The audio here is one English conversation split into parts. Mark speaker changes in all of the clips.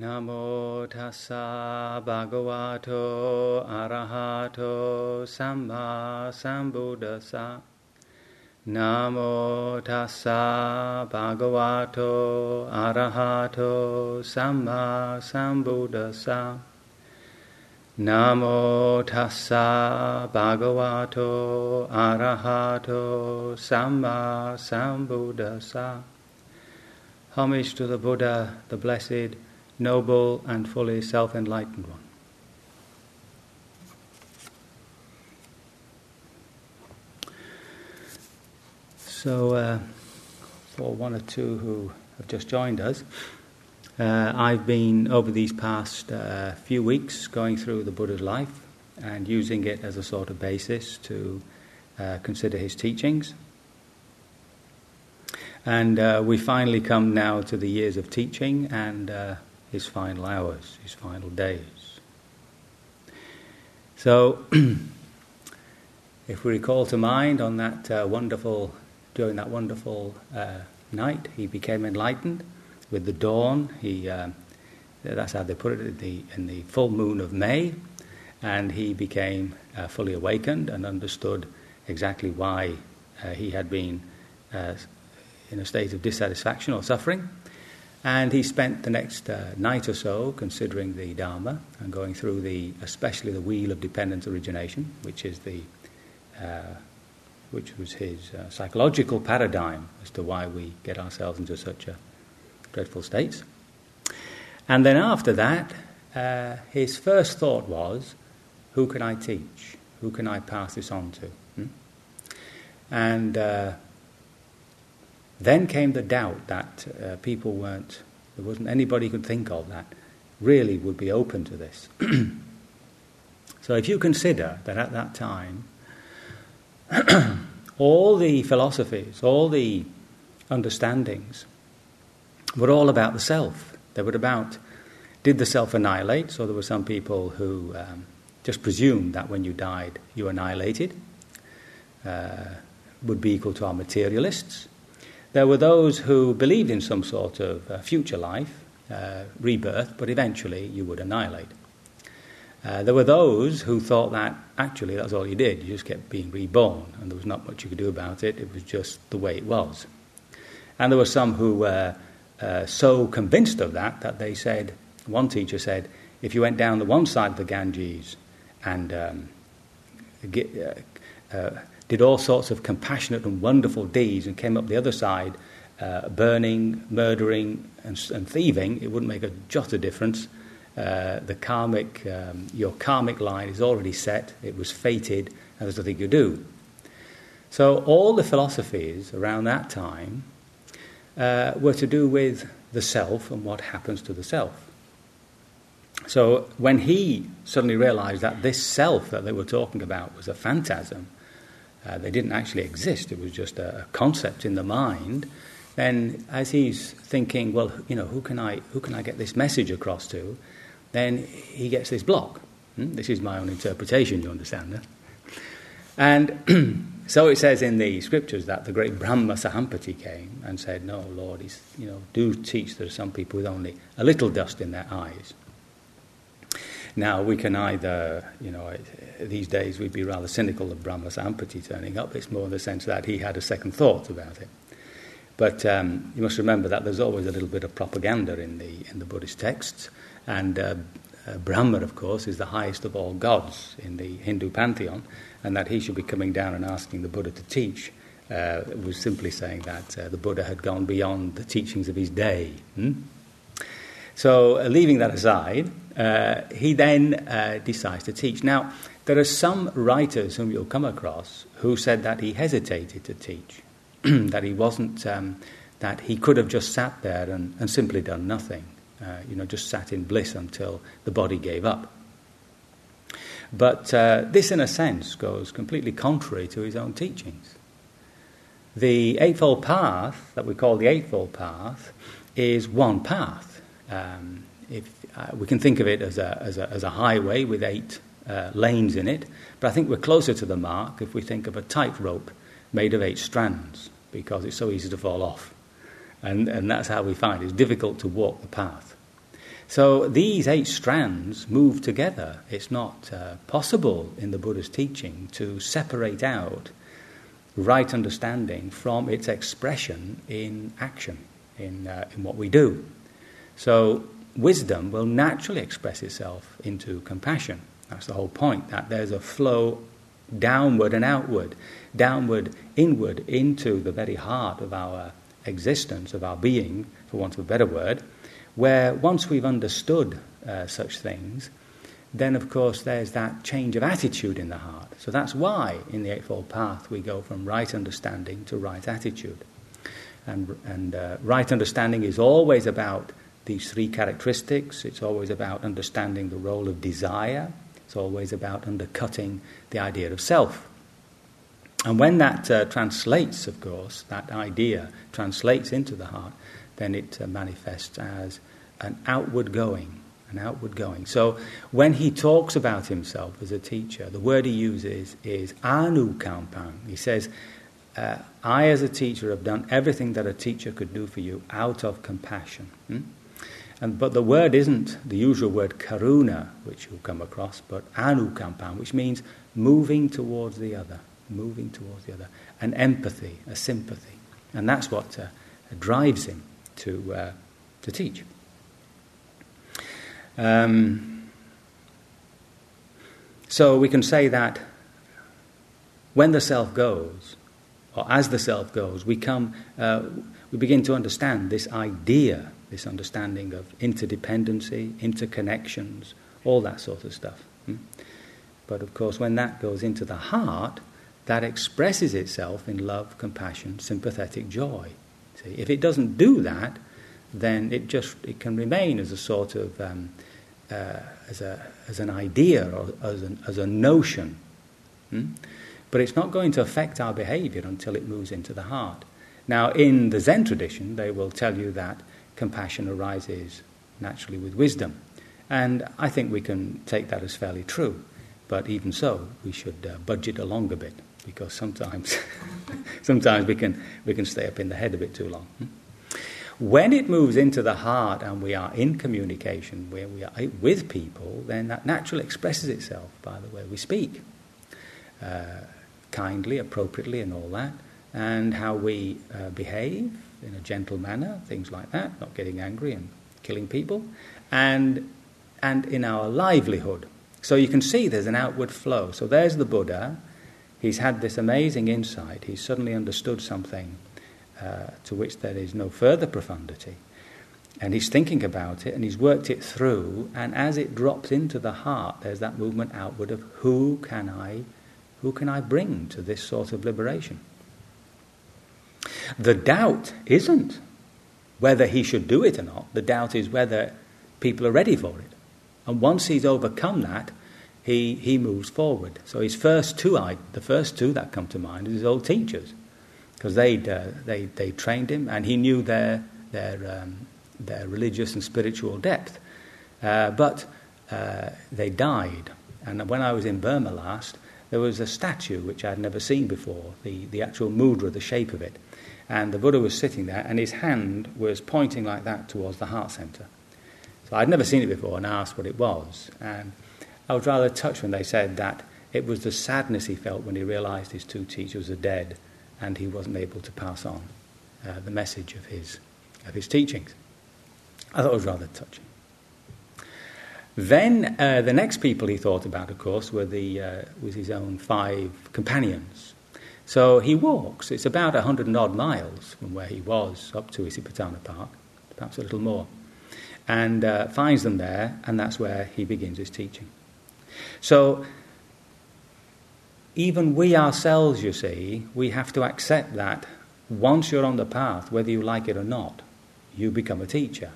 Speaker 1: Namo tassa bhagavato arahato samma sambuddhassa. Namo tassa bhagavato arahato samma sambuddhassa. Namo tassa bhagavato arahato samma sambuddhassa. Homage to the Buddha, the Blessed, noble and fully self enlightened one. So, uh, for one or two who have just joined us, uh, I've been over these past uh, few weeks going through the Buddha's life and using it as a sort of basis to uh, consider his teachings. And uh, we finally come now to the years of teaching and uh, his final hours, his final days. So, if we recall to mind on that uh, wonderful, during that wonderful uh, night, he became enlightened with the dawn. He, uh, that's how they put it, in the, in the full moon of May, and he became uh, fully awakened and understood exactly why uh, he had been uh, in a state of dissatisfaction or suffering. And he spent the next uh, night or so considering the Dharma and going through the, especially the wheel of dependent origination, which is the, uh, which was his uh, psychological paradigm as to why we get ourselves into such a dreadful states. And then after that, uh, his first thought was, who can I teach? Who can I pass this on to? Hmm? And uh, then came the doubt that uh, people weren't, there wasn't anybody could think of that really would be open to this. so if you consider that at that time, all the philosophies, all the understandings were all about the self. They were about did the self annihilate? So there were some people who um, just presumed that when you died you annihilated, uh, would be equal to our materialists. There were those who believed in some sort of uh, future life, uh, rebirth, but eventually you would annihilate. Uh, there were those who thought that actually that's all you did, you just kept being reborn, and there was not much you could do about it, it was just the way it was. And there were some who were uh, so convinced of that that they said, one teacher said, if you went down the one side of the Ganges and um, get, uh, uh, did all sorts of compassionate and wonderful deeds and came up the other side, uh, burning, murdering, and, and, thieving, it wouldn't make a jot of difference. Uh, the karmic, um, your karmic line is already set, it was fated, and there's nothing you do. So, all the philosophies around that time uh, were to do with the self and what happens to the self. So, when he suddenly realized that this self that they were talking about was a phantasm, uh, they didn't actually exist, it was just a, a, concept in the mind, then as he's thinking, well, you know, who can I, who can I get this message across to, then he gets this block. Hmm? This is my own interpretation, you understand that? And so it says in the scriptures that the great Brahma Sahampati came and said, No, Lord, you know, do teach there are some people with only a little dust in their eyes. Now, we can either, you know, these days we'd be rather cynical of Brahma Sahampati turning up. It's more in the sense that he had a second thought about it. But um, you must remember that there's always a little bit of propaganda in the, in the Buddhist texts. And uh, uh, Brahma, of course, is the highest of all gods in the Hindu pantheon. And that he should be coming down and asking the Buddha to teach uh, was simply saying that uh, the Buddha had gone beyond the teachings of his day. Hmm? So, uh, leaving that aside, uh, he then uh, decides to teach. Now, there are some writers whom you'll come across who said that he hesitated to teach, that he wasn't, um, that he could have just sat there and, and simply done nothing, uh, you know, just sat in bliss until the body gave up. But uh, this, in a sense, goes completely contrary to his own teachings. The Eightfold Path, that we call the Eightfold Path, is one path um, if, uh, we can think of it as a, as a, as a highway with eight uh, lanes in it, but I think we're closer to the mark if we think of a tightrope made of eight strands because it's so easy to fall off. And, and that's how we find it. It's difficult to walk the path. So these eight strands move together. It's not uh, possible in the Buddha's teaching to separate out right understanding from its expression in action, in, uh, in what we do. So wisdom will naturally express itself into compassion. That's the whole point, that there's a flow downward and outward, downward, inward, into the very heart of our existence, of our being, for want of a better word, where once we've understood uh, such things, then of course there's that change of attitude in the heart. So that's why in the Eightfold Path we go from right understanding to right attitude. And, and uh, right understanding is always about these three characteristics. It's always about understanding the role of desire. It's always about undercutting the idea of self. And when that uh, translates, of course, that idea translates into the heart, then it uh, manifests as an outward going, an outward going. So when he talks about himself as a teacher, the word he uses is anu anukampang. He says, uh, I, as a teacher, have done everything that a teacher could do for you out of compassion. Hmm? And, but the word isn't the usual word karuna, which you'll come across, but anukampan, which means moving towards the other, moving towards the other, an empathy, a sympathy. And that's what uh, drives him to, uh, to teach. Um, so we can say that when the self goes, or as the self goes, we come, uh, we begin to understand this idea this understanding of interdependency, interconnections, all that sort of stuff. Hmm? But of course, when that goes into the heart, that expresses itself in love, compassion, sympathetic joy. See, if it doesn't do that, then it just it can remain as a sort of um, uh, as a as an idea or as an, as a notion. Hmm? But it's not going to affect our behavior until it moves into the heart. Now, in the Zen tradition, they will tell you that compassion arises naturally with wisdom. And I think we can take that as fairly true. But even so, we should uh, budget along a bit because sometimes, sometimes we can, we can stay up in the head a bit too long. Hmm? When it moves into the heart and we are in communication, where we are with people, then that naturally expresses itself by the way we speak, uh, kindly, appropriately, and all that, and how we uh, behave, in a gentle manner, things like that, not getting angry and killing people, and, and in our livelihood. So you can see there's an outward flow. So there's the Buddha. He's had this amazing insight. He's suddenly understood something uh, to which there is no further profundity. And he's thinking about it and he's worked it through. And as it drops into the heart, there's that movement outward of who can I, who can I bring to this sort of liberation? The doubt isn't whether he should do it or not. The doubt is whether people are ready for it. And once he's overcome that, he, he moves forward. So his first two, the first two that come to mind is his old teachers, because they uh, they they trained him, and he knew their their um, their religious and spiritual depth. Uh, but uh, they died, and when I was in Burma last, there was a statue which I'd never seen before. The the actual mudra, the shape of it, and the Buddha was sitting there, and his hand was pointing like that towards the heart center. So I'd never seen it before and asked what it was. And I was rather touched when they said that it was the sadness he felt when he realized his two teachers are dead and he wasn't able to pass on uh, the message of his, of his teachings. I thought it was rather touching. Then uh, the next people he thought about, of course, were the, uh, was his own five companions. So he walks. It's about a hundred and odd miles from where he was up to Isipatana Park, perhaps a little more, and uh, finds them there, and that's where he begins his teaching. So even we ourselves, you see, we have to accept that once you're on the path, whether you like it or not, you become a teacher.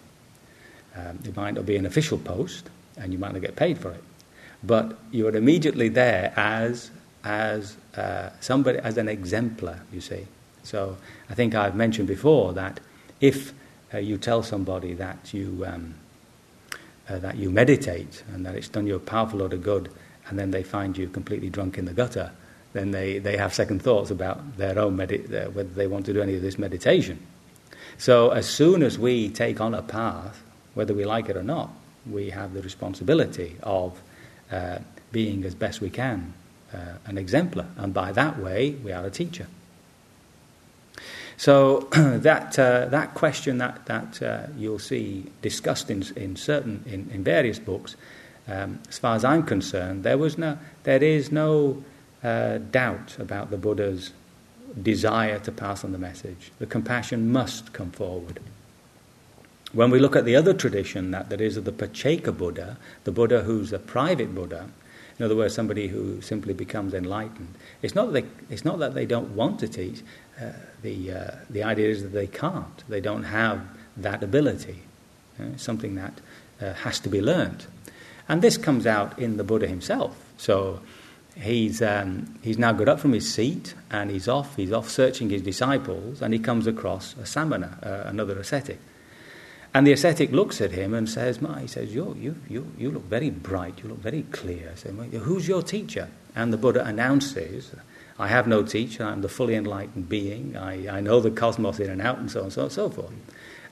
Speaker 1: Um, it might not be an official post, and you might not get paid for it, but you're immediately there as as uh, somebody as an exemplar, you see. So I think I've mentioned before that if uh, you tell somebody that you um, uh, that you meditate and that it's done you a powerful lot of good, and then they find you completely drunk in the gutter, then they, they have second thoughts about their own medi- uh, whether they want to do any of this meditation. So as soon as we take on a path, whether we like it or not, we have the responsibility of uh, being as best we can uh, an exemplar, and by that way, we are a teacher. So that uh, that question that that uh, you'll see discussed in in certain in, in various books, um, as far as I'm concerned, there was no there is no uh, doubt about the Buddha's desire to pass on the message. The compassion must come forward. When we look at the other tradition that there is of the Pacceka Buddha, the Buddha who's a private Buddha, in other words, somebody who simply becomes enlightened, it's not that they, it's not that they don't want to teach. Uh, the, uh, the idea is that they can't. They don't have that ability. Uh, something that uh, has to be learned. And this comes out in the Buddha himself. So he's, um, he's now got up from his seat and he's off, he's off searching his disciples, and he comes across a samana, uh, another ascetic. And the ascetic looks at him and says, Ma, he says, you, you, you, you look very bright, you look very clear. I say, Who's your teacher? And the Buddha announces, I have no teacher, I'm the fully enlightened being, I, I know the cosmos in and out, and so on and so, so forth.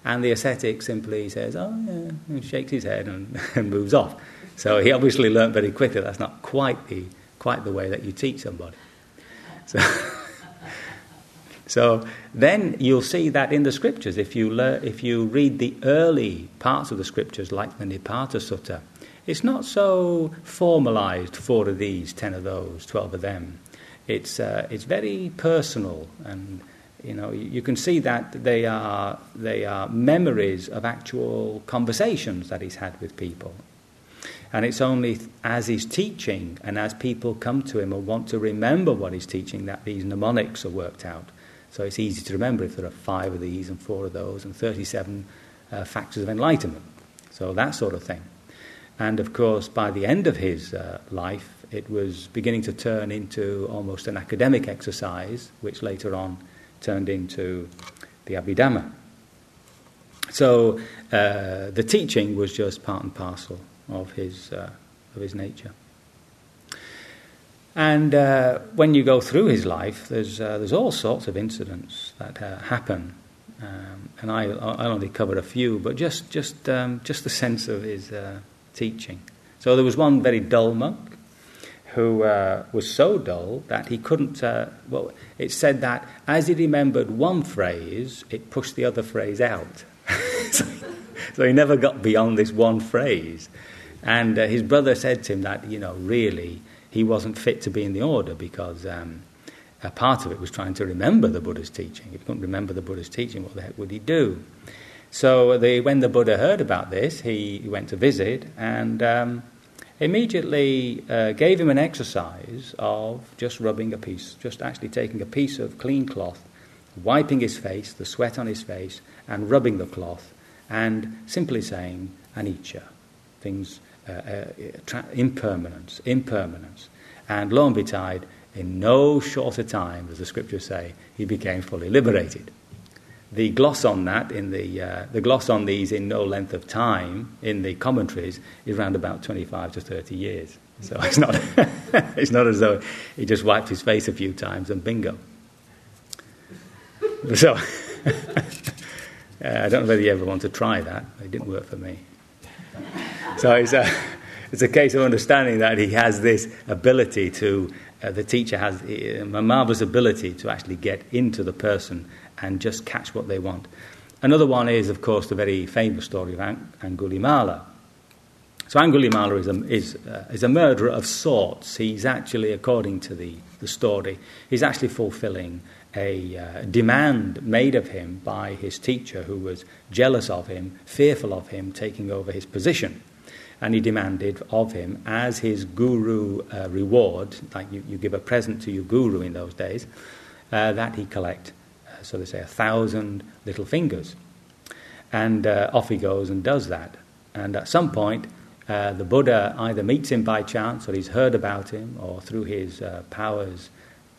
Speaker 1: And the ascetic simply says, Oh, yeah, and shakes his head and, and moves off. So he obviously learnt very quickly that's not quite the, quite the way that you teach somebody. So, so then you'll see that in the scriptures, if you, if you read the early parts of the scriptures, like the Nipata Sutta, it's not so formalized, four of these, ten of those, twelve of them. It's, uh, it's very personal and you know, you can see that they are, they are memories of actual conversations that he's had with people. And it's only as he's teaching and as people come to him or want to remember what he's teaching that these mnemonics are worked out. So it's easy to remember if there are five of these and four of those and 37 uh, factors of enlightenment. So that sort of thing. And of course, by the end of his uh, life, it was beginning to turn into almost an academic exercise, which later on turned into the Abhidhamma. So uh, the teaching was just part and parcel of his, uh, of his nature. And uh, when you go through his life, there's, uh, there's all sorts of incidents that uh, happen. Um, and I, I only cover a few, but just, just, um, just the sense of his uh, teaching. So there was one very dull monk who uh, was so dull that he couldn't. Uh, well, it said that as he remembered one phrase, it pushed the other phrase out. so, so, he never got beyond this one phrase. And his brother said to him that, you know, really, he wasn't fit to be in the order because um, a part of it was trying to remember the Buddha's teaching. If he couldn't remember the Buddha's teaching, what the heck would he do? So they, when the Buddha heard about this, he, went to visit and um, immediately uh, gave him an exercise of just rubbing a piece, just actually taking a piece of clean cloth, wiping his face, the sweat on his face, and rubbing the cloth, and simply saying anicca, things Uh, uh, tra- impermanence, impermanence. And lo and betide, in no shorter time, as the scriptures say, he became fully liberated. The gloss on that, in the, uh, the gloss on these in no length of time in the commentaries is around about 25 to 30 years. So it's not, it's not as though he just wiped his face a few times and bingo. So uh, I don't know whether you ever want to try that. It didn't work for me. So it's a, it's a case of understanding that he has this ability to, uh, the teacher has a marvelous ability to actually get into the person and just catch what they want. Another one is, of course, the very famous story of Ang- Angulimala. So Angulimala is a, is, uh, is a murderer of sorts. He's actually, according to the, the story, he's actually fulfilling a uh, demand made of him by his teacher, who was jealous of him, fearful of him taking over his position. And he demanded of him, as his guru uh, reward, like you, you, give a present to your guru in those days, uh, that he collect, uh, so they say, a thousand little fingers. And uh, off he goes and does that. And at some point, uh, the Buddha either meets him by chance, or he's heard about him, or through his powers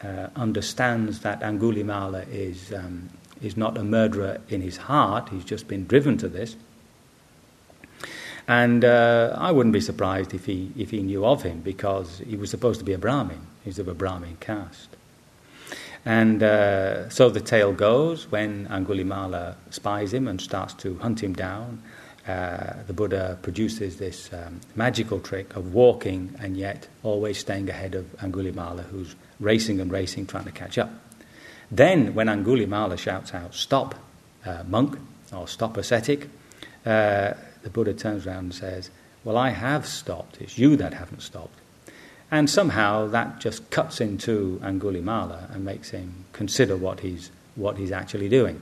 Speaker 1: uh, understands that Angulimala is, um, is not a murderer in his heart, he's just been driven to this. And uh, I wouldn't be surprised if he, if he knew of him because he was supposed to be a Brahmin. He's of a Brahmin caste. And uh, so the tale goes when Angulimala spies him and starts to hunt him down. uh, the Buddha produces this um, magical trick of walking and yet always staying ahead of Angulimala, who's racing and racing, trying to catch up. Then, when Angulimala shouts out, Stop, uh, monk, or stop, ascetic, uh, the Buddha turns around and says, Well, I have stopped. It's you that haven't stopped. And somehow that just cuts into Angulimala and makes him consider what he's, what he's actually doing.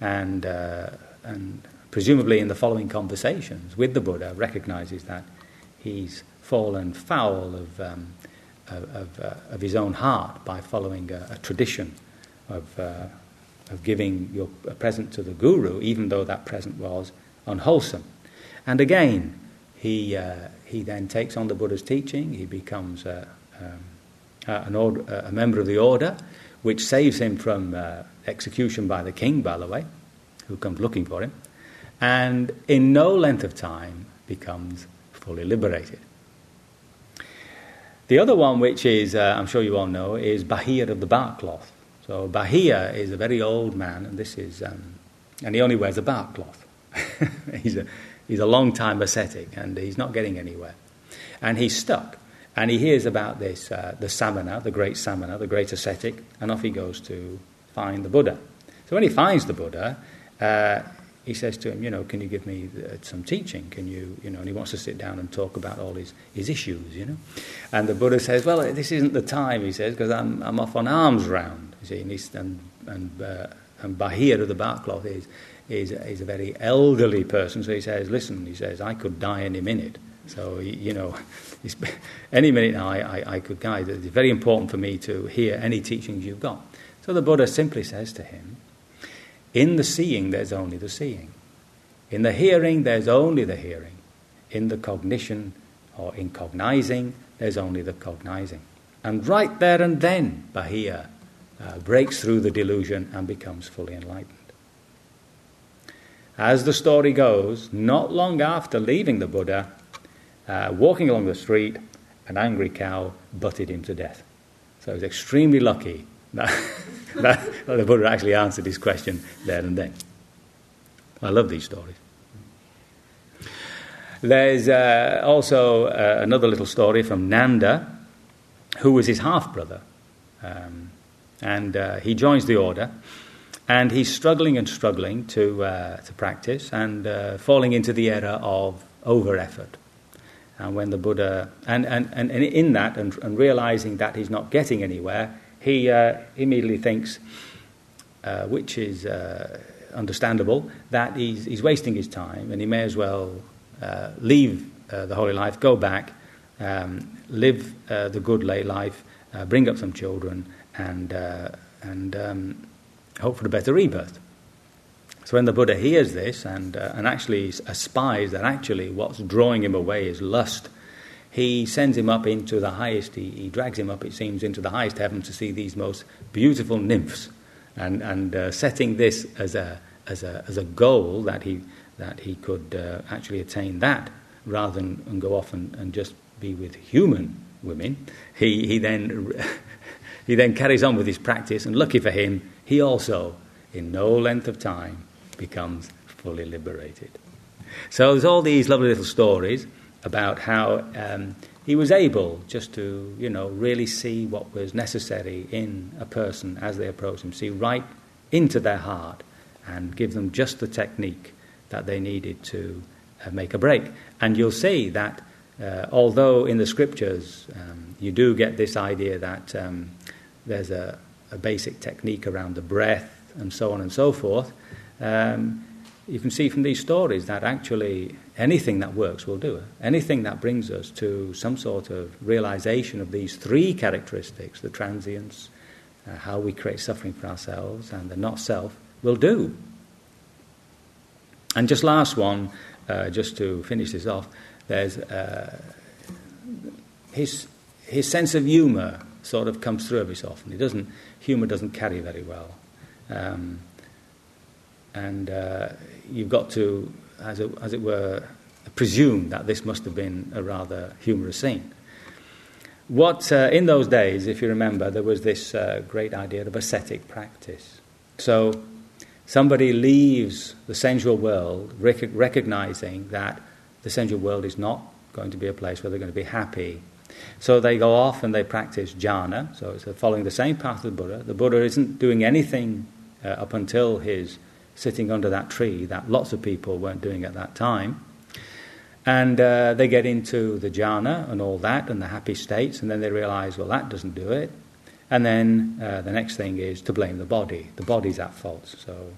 Speaker 1: And, uh, and presumably in the following conversations with the Buddha, recognizes that he's fallen foul of, um, of, uh, of, his own heart by following a, a tradition of, uh, of giving your, a present to the Guru, even though that present was unwholesome. And again, he, uh, he then takes on the Buddha's teaching, he becomes a, um, an order, a member of the order, which saves him from uh, execution by the king, by the way, who comes looking for him, and in no length of time becomes fully liberated. The other one, which is, uh, I'm sure you all know, is Bahia of the bark cloth. So Bahia is a very old man, and this is, um, and he only wears a bark cloth. he's a He's a long time ascetic and he's not getting anywhere. And he's stuck. And he hears about this, uh, the Samana, the great Samana, the great ascetic, and off he goes to find the Buddha. So when he finds the Buddha, uh, he says to him, you know, can you give me uh, some teaching? Can you, you know, and he wants to sit down and talk about all his, his issues, you know. And the Buddha says, well, this isn't the time, he says, because I'm, I'm off on alms round, you see, and, and, and, uh, and Bahia of the bark cloth is, is, is a very elderly person, so he says, Listen, he says, I could die any minute. So, you know, any minute now I, I, I could die. It's very important for me to hear any teachings you've got. So the Buddha simply says to him, In the seeing, there's only the seeing. In the hearing, there's only the hearing. In the cognition or in cognizing, there's only the cognizing. And right there and then, Bahia uh, breaks through the delusion and becomes fully enlightened. As the story goes, not long after leaving the Buddha, uh, walking along the street, an angry cow butted him to death. So he was extremely lucky that, that, that the Buddha actually answered his question there and then. I love these stories. There's uh, also uh, another little story from Nanda, who was his half brother. Um, and uh, he joins the order. And he's struggling and struggling to, uh, to practice and uh, falling into the error of over effort. And when the Buddha, and, and, and in that, and, and realizing that he's not getting anywhere, he uh, immediately thinks, uh, which is uh, understandable, that he's, he's wasting his time and he may as well uh, leave the holy life, go back, um, live the good lay life, bring up some children, and, and um, hope for a better rebirth. So when the Buddha hears this and, uh, and actually espies that actually what's drawing him away is lust, he sends him up into the highest, he, he drags him up, it seems, into the highest heaven to see these most beautiful nymphs. And, and uh, setting this as a, as, a, as a goal that he, that he could uh, actually attain that rather than and go off and, and just be with human women, he, he, then, he then carries on with his practice, and lucky for him, he also, in no length of time, becomes fully liberated. So there's all these lovely little stories about how um, he was able just to, you know, really see what was necessary in a person as they approach him, see right into their heart, and give them just the technique that they needed to uh, make a break. And you'll see that uh, although in the scriptures um, you do get this idea that um, there's a, a basic technique around the breath and so on and so forth, um, you can see from these stories that actually anything that works will do it. Anything that brings us to some sort of realization of these three characteristics the transience, uh, how we create suffering for ourselves, and the not self will do. And just last one, uh, just to finish this off, there's uh, his, his sense of humor sort of comes through every so often. He doesn't, humour doesn't carry very well. Um, and uh, you've got to, as it, as it, were, presume that this must have been a rather humorous scene. What, uh, in those days, if you remember, there was this uh, great idea of ascetic practice. So, somebody leaves the sensual world rec- recognizing that the sensual world is not going to be a place where they're going to be happy. So they go off and they practice jhana, so it's following the same path of the Buddha. The Buddha isn't doing anything uh, up until his sitting under that tree that lots of people weren't doing at that time. And uh, they get into the jhana and all that and the happy states, and then they realize, well, that doesn't do it. And then uh, the next thing is to blame the body. The body's at fault. So,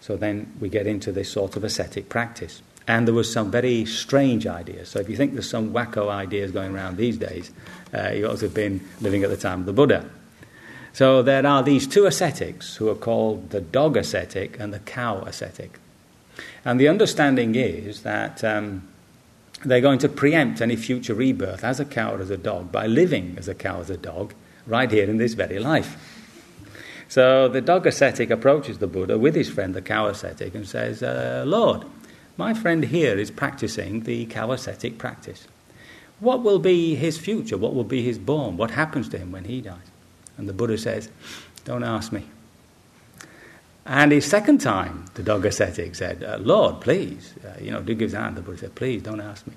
Speaker 1: so then we get into this sort of ascetic practice. And there was some very strange ideas. So if you think there's some wacko ideas going around these days, uh, you ought to have been living at the time of the Buddha. So there are these two ascetics who are called the dog ascetic and the cow ascetic. And the understanding is that um, they're going to preempt any future rebirth as a cow or as a dog by living as a cow or as a dog right here in this very life. So the dog ascetic approaches the Buddha with his friend, the cow ascetic, and says, uh, Lord, my friend here is practicing the ascetic practice. What will be his future? What will be his born? What happens to him when he dies? And the Buddha says, Don't ask me. And his second time, the dog ascetic said, uh, Lord, please, uh, you know, do give his hand. The Buddha said, Please, don't ask me.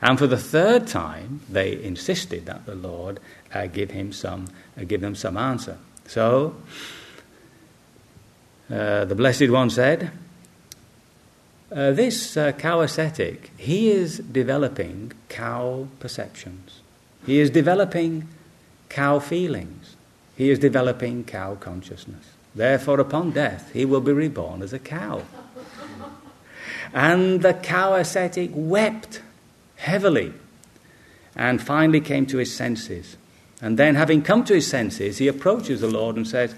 Speaker 1: And for the third time, they insisted that the Lord uh, give him some, uh, give them some answer. So, uh, the Blessed One said, uh, this uh, cow ascetic, he is developing cow perceptions. He is developing cow feelings. He is developing cow consciousness. Therefore, upon death, he will be reborn as a cow. And the cow ascetic wept heavily and finally came to his senses. And then, having come to his senses, he approaches the Lord and says,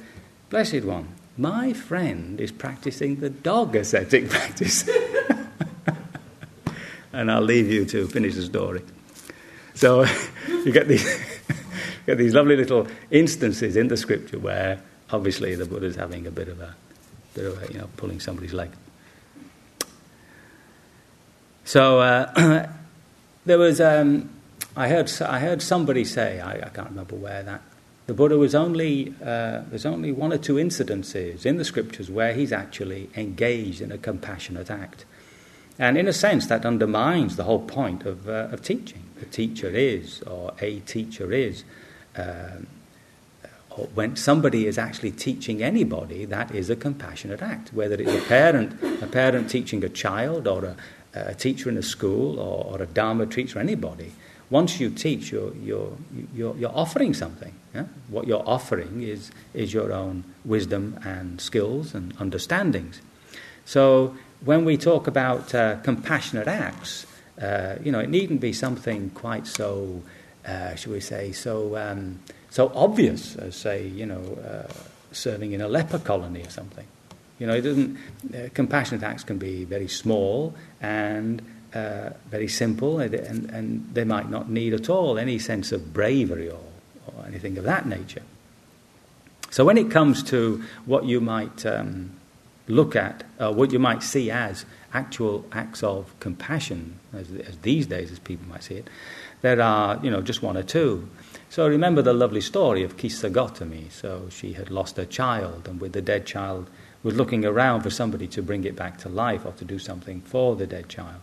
Speaker 1: Blessed One, my friend is practicing the dog ascetic practice. And I'll leave you to finish the story. So you get these, get these lovely little instances in the scripture where obviously the Buddha's having a bit of a, bit of a, you know, pulling somebody's leg. So uh, there was, um, I heard, I heard somebody say, I, I, can't remember where that, the Buddha was only, uh, there's only one or two incidences in the scriptures where he's actually engaged in a compassionate act. And in a sense, that undermines the whole point of, uh, of teaching. A teacher is, or a teacher is, um, when somebody is actually teaching anybody, that is a compassionate act. Whether it's a parent, a parent teaching a child, or a, a teacher in a school, or, or, a Dharma teacher, anybody. Once you teach, you're, you're, you're, you're offering something. Yeah? What you're offering is, is your own wisdom and skills and understandings. So when we talk about uh, compassionate acts, uh, you know, it needn't be something quite so, uh, shall we say, so um, so obvious as, say, you know, uh, serving in a leper colony or something. You know, it doesn't. Uh, compassionate acts can be very small and uh, very simple, and, and, and, they might not need at all any sense of bravery or, or anything of that nature. So when it comes to what you might um, look at, uh, what you might see as actual acts of compassion, as, as, these days, as people might see it, there are, you know, just one or two. So remember the lovely story of Kisa Gotami. So she had lost her child, and with the dead child, was looking around for somebody to bring it back to life or to do something for the dead child.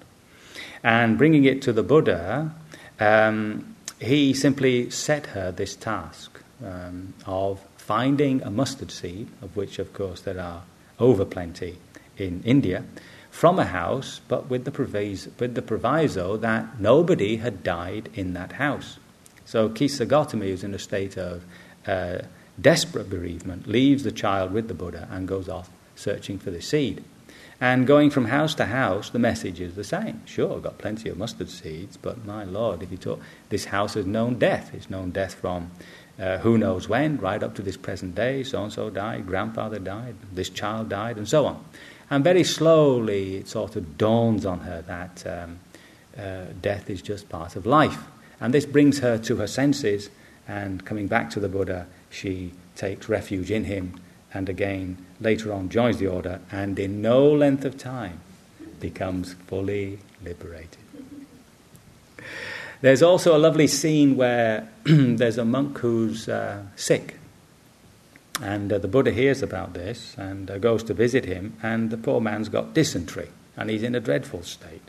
Speaker 1: And bringing it to the Buddha, um, he simply set her this task um, of finding a mustard seed, of which, of course, there are over plenty in India, from a house, but with the, proviso, with the proviso that nobody had died in that house. So Kisa Gotami is in a state of uh, desperate bereavement, leaves the child with the Buddha and goes off searching for the seed. And going from house to house, the message is the same. Sure, I've got plenty of mustard seeds, but my Lord, if you talk, this house has known death. It's known death from uh, who knows when, right up to this present day. So and so died, grandfather died, this child died, and so on. And very slowly, it sort of dawns on her that um, uh, death is just part of life. And this brings her to her senses, and coming back to the Buddha, she takes refuge in him, and again, later on, joins the order, and in no length of time becomes fully liberated. There's also a lovely scene where there's a monk who's uh, sick, And uh, the Buddha hears about this and uh, goes to visit him, and the poor man's got dysentery, and he's in a dreadful state.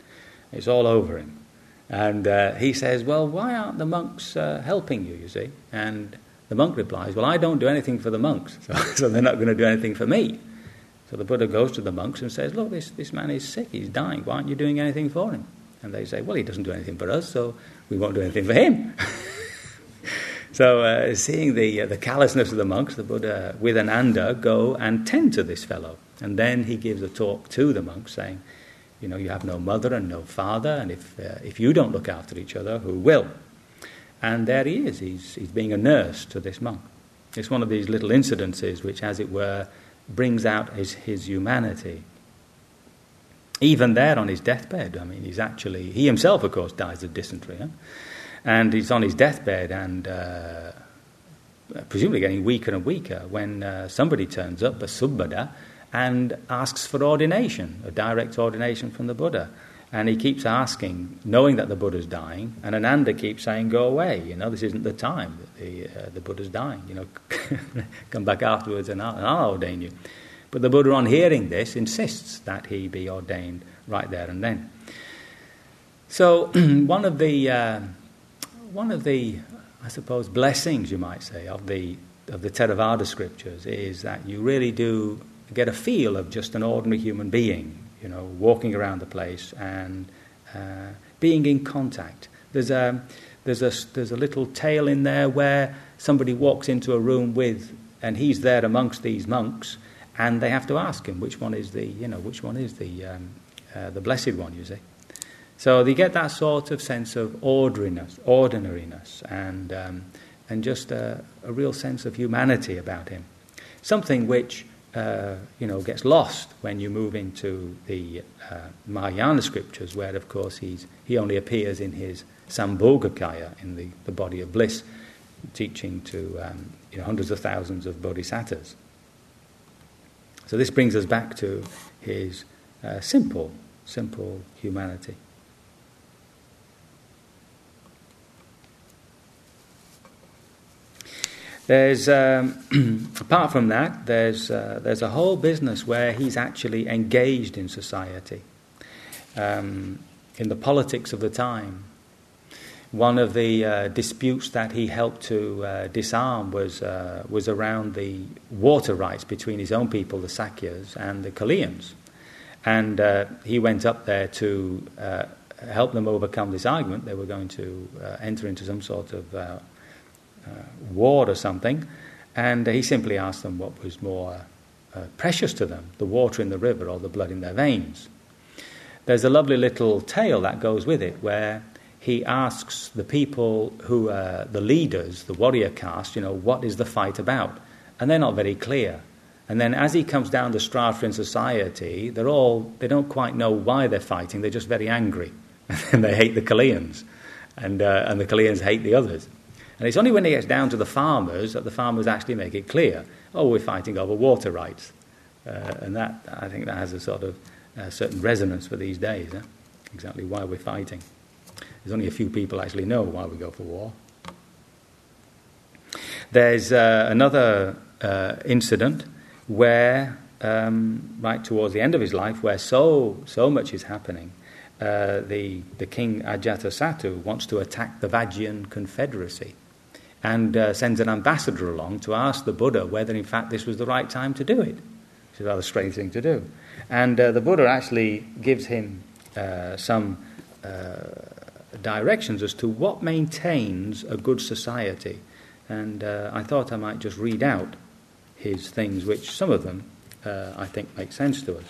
Speaker 1: It's all over him. And uh, he says, Well, why aren't the monks uh, helping you, you see? And the monk replies, Well, I don't do anything for the monks, so, so they're not going to do anything for me. So the Buddha goes to the monks and says, Look, this, this man is sick, he's dying, why aren't you doing anything for him? And they say, Well, he doesn't do anything for us, so we won't do anything for him. so, uh, seeing the, uh, the callousness of the monks, the Buddha, with Ananda, go and tend to this fellow. And then he gives a talk to the monks saying, You know, you have no mother and no father, and if, uh, if you don't look after each other, who will? And there he is, he's, he's being a nurse to this monk. It's one of these little incidences which, as it were, brings out his, his humanity. Even there on his deathbed, I mean, he's actually, he himself, of course, dies of dysentery. Huh? And he's on his deathbed and uh, presumably getting weaker and weaker when uh, somebody turns up, a Subhadda, and asks for ordination, a direct ordination from the Buddha. And he keeps asking, knowing that the Buddha's dying, and Ananda keeps saying, Go away, you know, this isn't the time that the, uh, the Buddha's dying, you know, come back afterwards and I'll, and I'll ordain you. But the Buddha, on hearing this, insists that he be ordained right there and then. So, one of the, uh, one of the, I suppose, blessings, you might say, of the, of the Theravada scriptures is that you really do get a feel of just an ordinary human being you know, walking around the place and uh, being in contact. There's a, there's, a, there's a little tale in there where somebody walks into a room with, and he's there amongst these monks, and they have to ask him which one is the, you know, which one is the, um, uh, the blessed one, you see. So they get that sort of sense of ordinariness, ordinariness and, um, and just a, a real sense of humanity about him. Something which uh, you know, gets lost when you move into the uh, Mahayana scriptures, where, of course, he's, he only appears in his Sambhogakaya, in the, the body of bliss, teaching to um, you know, hundreds of thousands of bodhisattvas. So this brings us back to his uh, simple, simple humanity. There's, um, apart from that, there's, uh, there's a whole business where he's actually engaged in society, um, in the politics of the time. One of the uh, disputes that he helped to uh, disarm was, uh, was around the water rights between his own people, the Sakyas, and the Koliyans. And uh, he went up there to uh, help them overcome this argument. They were going to enter into some sort of uh, war or something, and he simply asked them what was more uh, precious to them the water in the river or the blood in their veins. There's a lovely little tale that goes with it where he asks the people who are the leaders, the warrior caste, you know, what is the fight about? And they're not very clear. And then as he comes down the strata in society, they're all, they don't quite know why they're fighting, they're just very angry. and they hate the Koliyans. And, uh, and the Koliyans hate the others. And it's only when he gets down to the farmers that the farmers actually make it clear oh, we're fighting over water rights. Uh, and that, I think that has a sort of uh, certain resonance for these days, exactly why we're fighting. There's only a few people actually know why we go for war. There's uh, another uh, incident where, um, right towards the end of his life, where so, so much is happening. Uh, the, the king Ajatasattu wants to attack the Vajjian confederacy and uh, sends an ambassador along to ask the Buddha whether, in fact, this was the right time to do it. It's a rather strange thing to do. And uh, the Buddha actually gives him uh, some uh, directions as to what maintains a good society. And uh, I thought I might just read out his things, which some of them uh, I think make sense to us.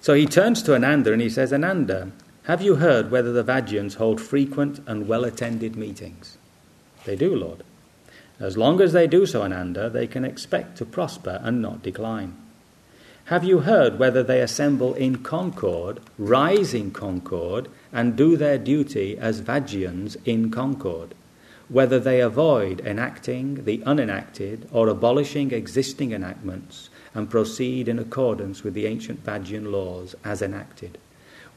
Speaker 1: So he turns to Ananda and he says, Ananda, have you heard whether the Vajjans hold frequent and well attended meetings? They do, Lord. As long as they do so, Ananda, they can expect to prosper and not decline. Have you heard whether they assemble in concord, rise in concord, and do their duty as Vajjans in concord? Whether they avoid enacting the unenacted or abolishing existing enactments and proceed in accordance with the ancient Vajjian laws as enacted?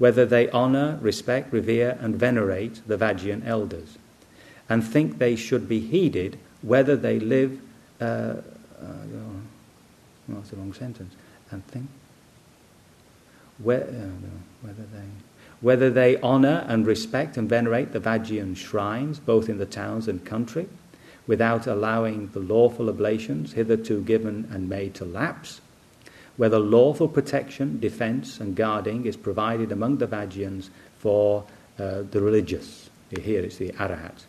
Speaker 1: whether they honour, respect, revere, and venerate the Vajjian elders, and think they should be heeded whether they live. Uh, uh, that's the wrong sentence. Think. Uh, whether they whether they honour and respect and venerate the Vajjian shrines, both in the towns and country, without allowing the lawful oblations hitherto given and made to lapse, whether lawful protection, defence, and guarding is provided among the Vajjians for uh, the religious. Here it's the Arahat.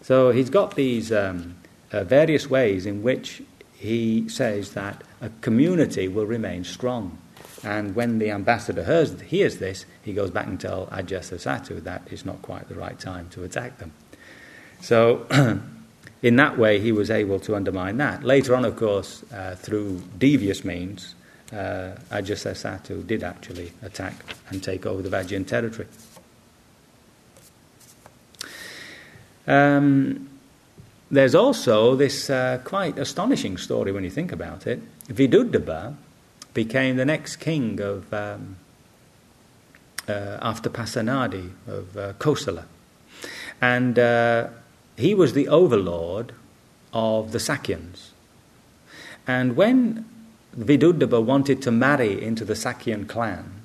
Speaker 1: So he's got these um, uh, various ways in which he says that a community will remain strong. And when the ambassador hears, hears this, he goes back and tells Ajatasattu that it's not quite the right time to attack them. So, in that way, he was able to undermine that. Later on, of course, uh, through devious means, uh, Ajatasattu did actually attack and take over the Vajjian territory. Um, there's also this uh, quite astonishing story when you think about it. Vidudabha became the next king of um, uh, after Pasenadi of uh, Kosala, and uh, he was the overlord of the Sakyans. And when Vidudabha wanted to marry into the Sakyan clan,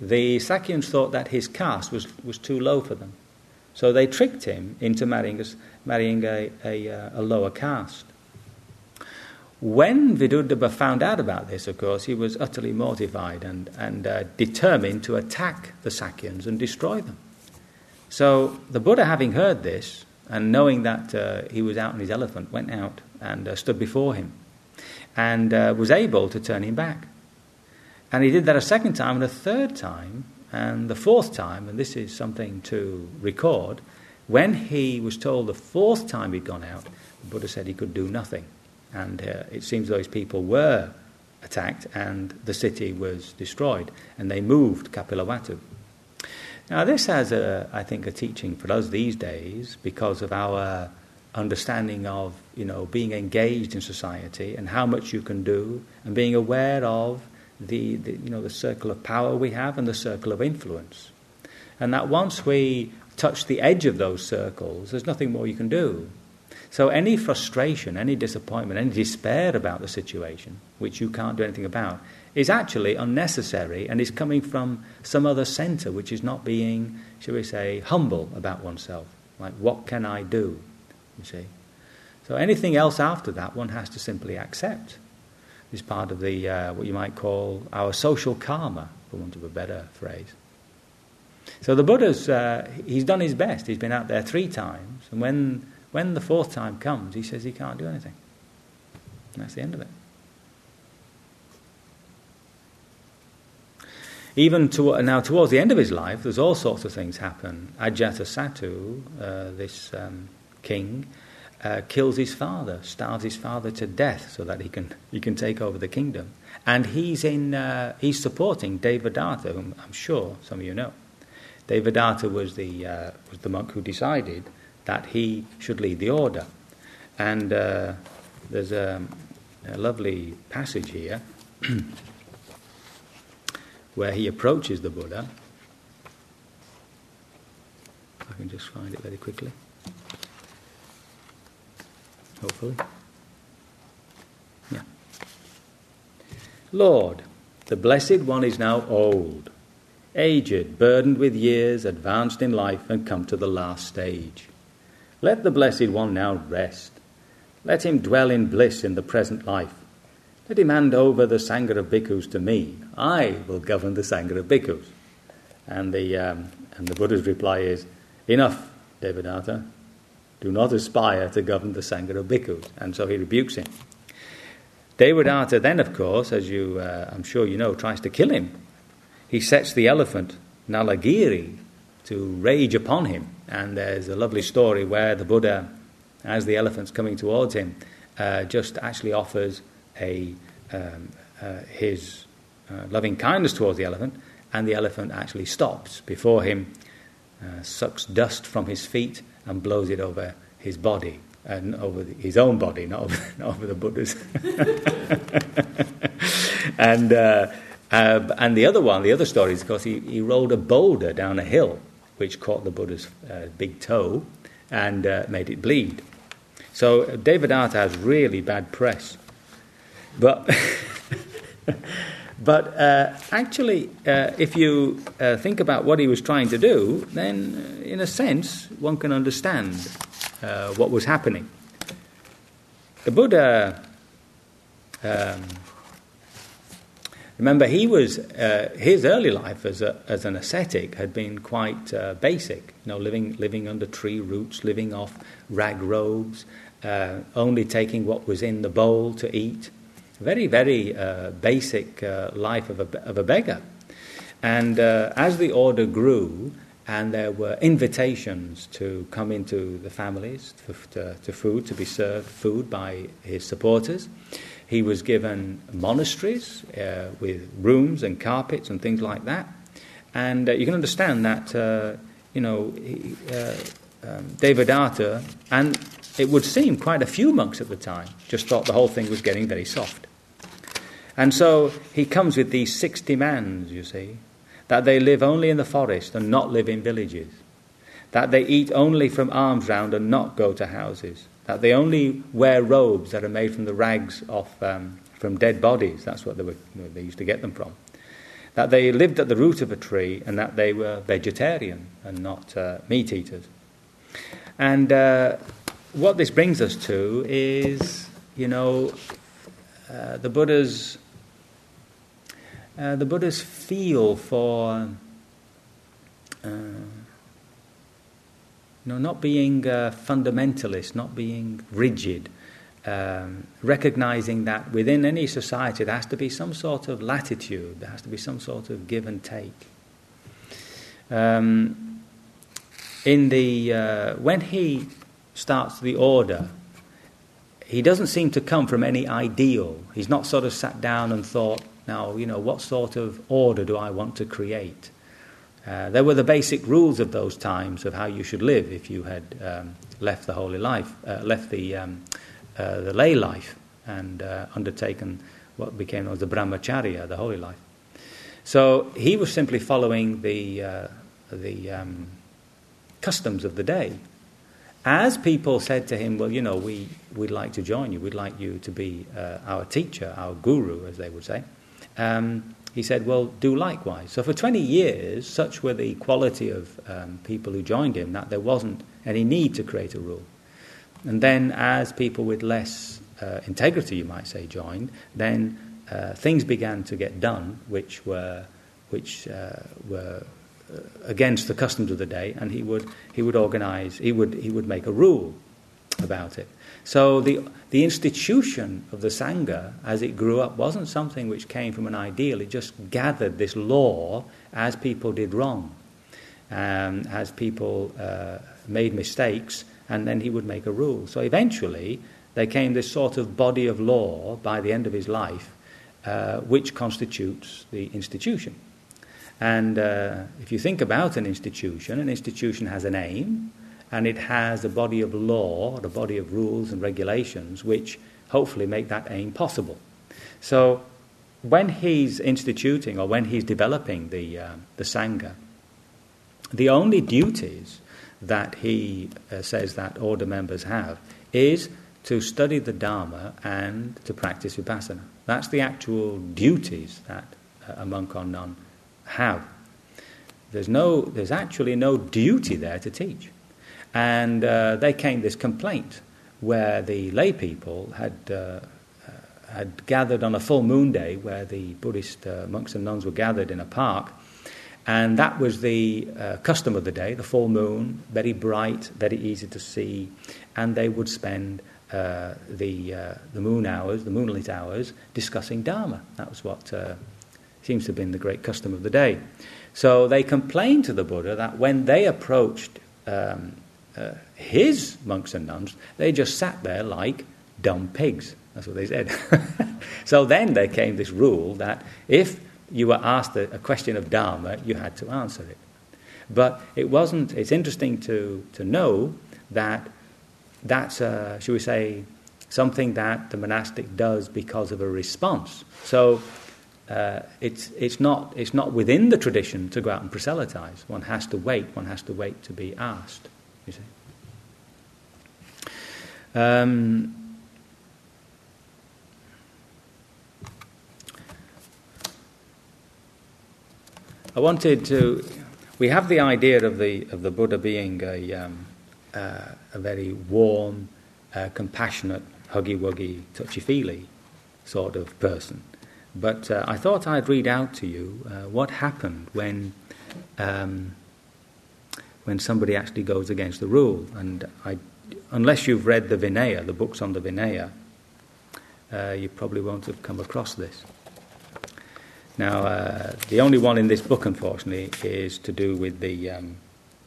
Speaker 1: the Sakyans thought that his caste was, was too low for them. So they tricked him into marrying, marrying a, a, uh, a lower caste. When Vidudabha found out about this, of course, he was utterly mortified and, and uh, determined to attack the Sakyans and destroy them. So the Buddha, having heard this and knowing that uh, he was out on his elephant, went out and uh, stood before him and uh, was able to turn him back. And he did that a second time and a third time, and the fourth time, and this is something to record, when he was told the fourth time he'd gone out, the Buddha said he could do nothing. And uh, it seems those people were attacked and the city was destroyed, and they moved Kapilavatthu. Now, this has, a, I think, a teaching for us these days because of our understanding of, you know, being engaged in society and how much you can do, and being aware of the, the, you know, the circle of power we have and the circle of influence. And that once we touch the edge of those circles, there's nothing more you can do. So any frustration, any disappointment, any despair about the situation, which you can't do anything about, is actually unnecessary and is coming from some other centre which is not being, shall we say, humble about oneself. Like, what can I do? You see? So anything else after that, one has to simply accept is part of the uh, what you might call our social karma, for want of a better phrase. So the Buddha's uh, he's done his best. He's been out there three times, and when when the fourth time comes, he says he can't do anything. And that's the end of it. Even to, now, towards the end of his life, there's all sorts of things happen. Ajatasattu, uh, this um, king, uh, kills his father, starves his father to death so that he can, he can take over the kingdom. And he's, in, uh, he's supporting Devadatta, whom I'm sure some of you know. Devadatta was the, uh, was the monk who decided that he should lead the order. And uh, there's a, a lovely passage here where he approaches the Buddha. I can just find it very quickly hopefully. Yeah. Lord, the Blessed One is now old, aged, burdened with years, advanced in life, and come to the last stage. Let the Blessed One now rest. Let him dwell in bliss in the present life. Let him hand over the Sangha of Bhikkhus to me. I will govern the Sangha of Bhikkhus. And the, um, and the Buddha's reply is, Enough, Devadatta. Do not aspire to govern the Sangha of bhikkhus. And so he rebukes him. Devadatta then, of course, as you, uh, I'm sure you know, tries to kill him. He sets the elephant, Nalagiri, to rage upon him. And there's a lovely story where the Buddha, as the elephant's coming towards him, uh, just actually offers a, um, uh, his uh, loving kindness towards the elephant, and the elephant actually stops before him, uh, sucks dust from his feet, and blows it over his body and over the, his own body, not over, not over the Buddha's. and uh, uh, and the other one, the other story is because he, he rolled a boulder down a hill, which caught the Buddha's uh, big toe and uh, made it bleed. So Devadatta has really bad press. But, but uh, actually, uh, if you uh, think about what he was trying to do, then uh, in a sense, one can understand uh, what was happening. The Buddha. Um, Remember, he was uh, his early life as, a, as an ascetic had been quite basic. You know, living living under tree roots, living off rag robes, only taking what was in the bowl to eat. Very very uh, basic uh, life of a of a beggar. And uh, as the order grew, and there were invitations to come into the families for, to, to food to be served food by his supporters. He was given monasteries uh, with rooms and carpets and things like that. And uh, you can understand that, uh, you know, he, um, Devadatta, and it would seem quite a few monks at the time, just thought the whole thing was getting very soft. And so he comes with these six demands, you see, that they live only in the forest and not live in villages, that they eat only from alms round and not go to houses, that they only wear robes that are made from the rags of, um, from dead bodies. That's what they, were, they used to get them from. That they lived at the root of a tree and that they were vegetarian and not uh, meat eaters. And uh, what this brings us to is, you know, uh, the Buddha's uh, the Buddha's feel for uh, you know, not being a fundamentalist, not being rigid, um, recognizing that within any society there has to be some sort of latitude, there has to be some sort of give and take. Um, in the uh, when he starts the order, he doesn't seem to come from any ideal. He's not sort of sat down and thought, now you know what sort of order do I want to create. Uh, there were the basic rules of those times of how you should live if you had um, left the holy life, uh, left the, um, uh, the lay life, and uh, undertaken what became known as the brahmacharya, the holy life. So he was simply following the, uh, the um, customs of the day. As people said to him, Well, you know, we, we'd like to join you, we'd like you to be uh, our teacher, our guru, as they would say. Um, he said, Well, do likewise. So for 20 years, such were the quality of um, people who joined him that there wasn't any need to create a rule. And then, as people with less uh, integrity, you might say, joined, then uh, things began to get done which were, which, uh, were against the customs of the day, and he would, he would organize, he would, he would make a rule about it. So the, the institution of the Sangha, as it grew up, wasn't something which came from an ideal. It just gathered this law as people did wrong, um, as people uh, made mistakes, and then he would make a rule. So eventually, there came this sort of body of law by the end of his life, uh, which constitutes the institution. And uh, if you think about an institution, an institution has an aim, and it has a body of law, a body of rules and regulations which hopefully make that aim possible. So when he's instituting or when he's developing the, uh, the Sangha, the only duties that he uh, says that order members have is to study the Dharma and to practice Vipassana. That's the actual duties that uh, a monk or nun have. There's, no, there's actually no duty there to teach. And uh, they came this complaint where the lay people had, uh, uh, had gathered on a full moon day where the Buddhist uh, monks and nuns were gathered in a park. And that was the uh, custom of the day, the full moon, very bright, very easy to see. And they would spend uh, the, the moon hours, the moonlit hours, discussing Dharma. That was what seems to have been the great custom of the day. So they complained to the Buddha that when they approached um, uh, his monks and nuns, they just sat there like dumb pigs. That's what they said. so then there came this rule that if you were asked a, a, question of Dharma, you had to answer it. But it wasn't, it's interesting to, to know that that's, uh, should we say, something that the monastic does because of a response. So uh, it's, it's, not, it's not within the tradition to go out and proselytize. One has to wait, one has to wait to be asked you see. Um, I wanted to. We have the idea of the of the Buddha being a um, uh, a very warm, uh, compassionate, huggy wuggy, touchy feely sort of person. But uh, I thought I'd read out to you uh, what happened when um, when somebody actually goes against the rule. And I, unless you've read the Vinaya, the books on the Vinaya, uh, you probably won't have come across this. Now, uh, the only one in this book, unfortunately, is to do with the um,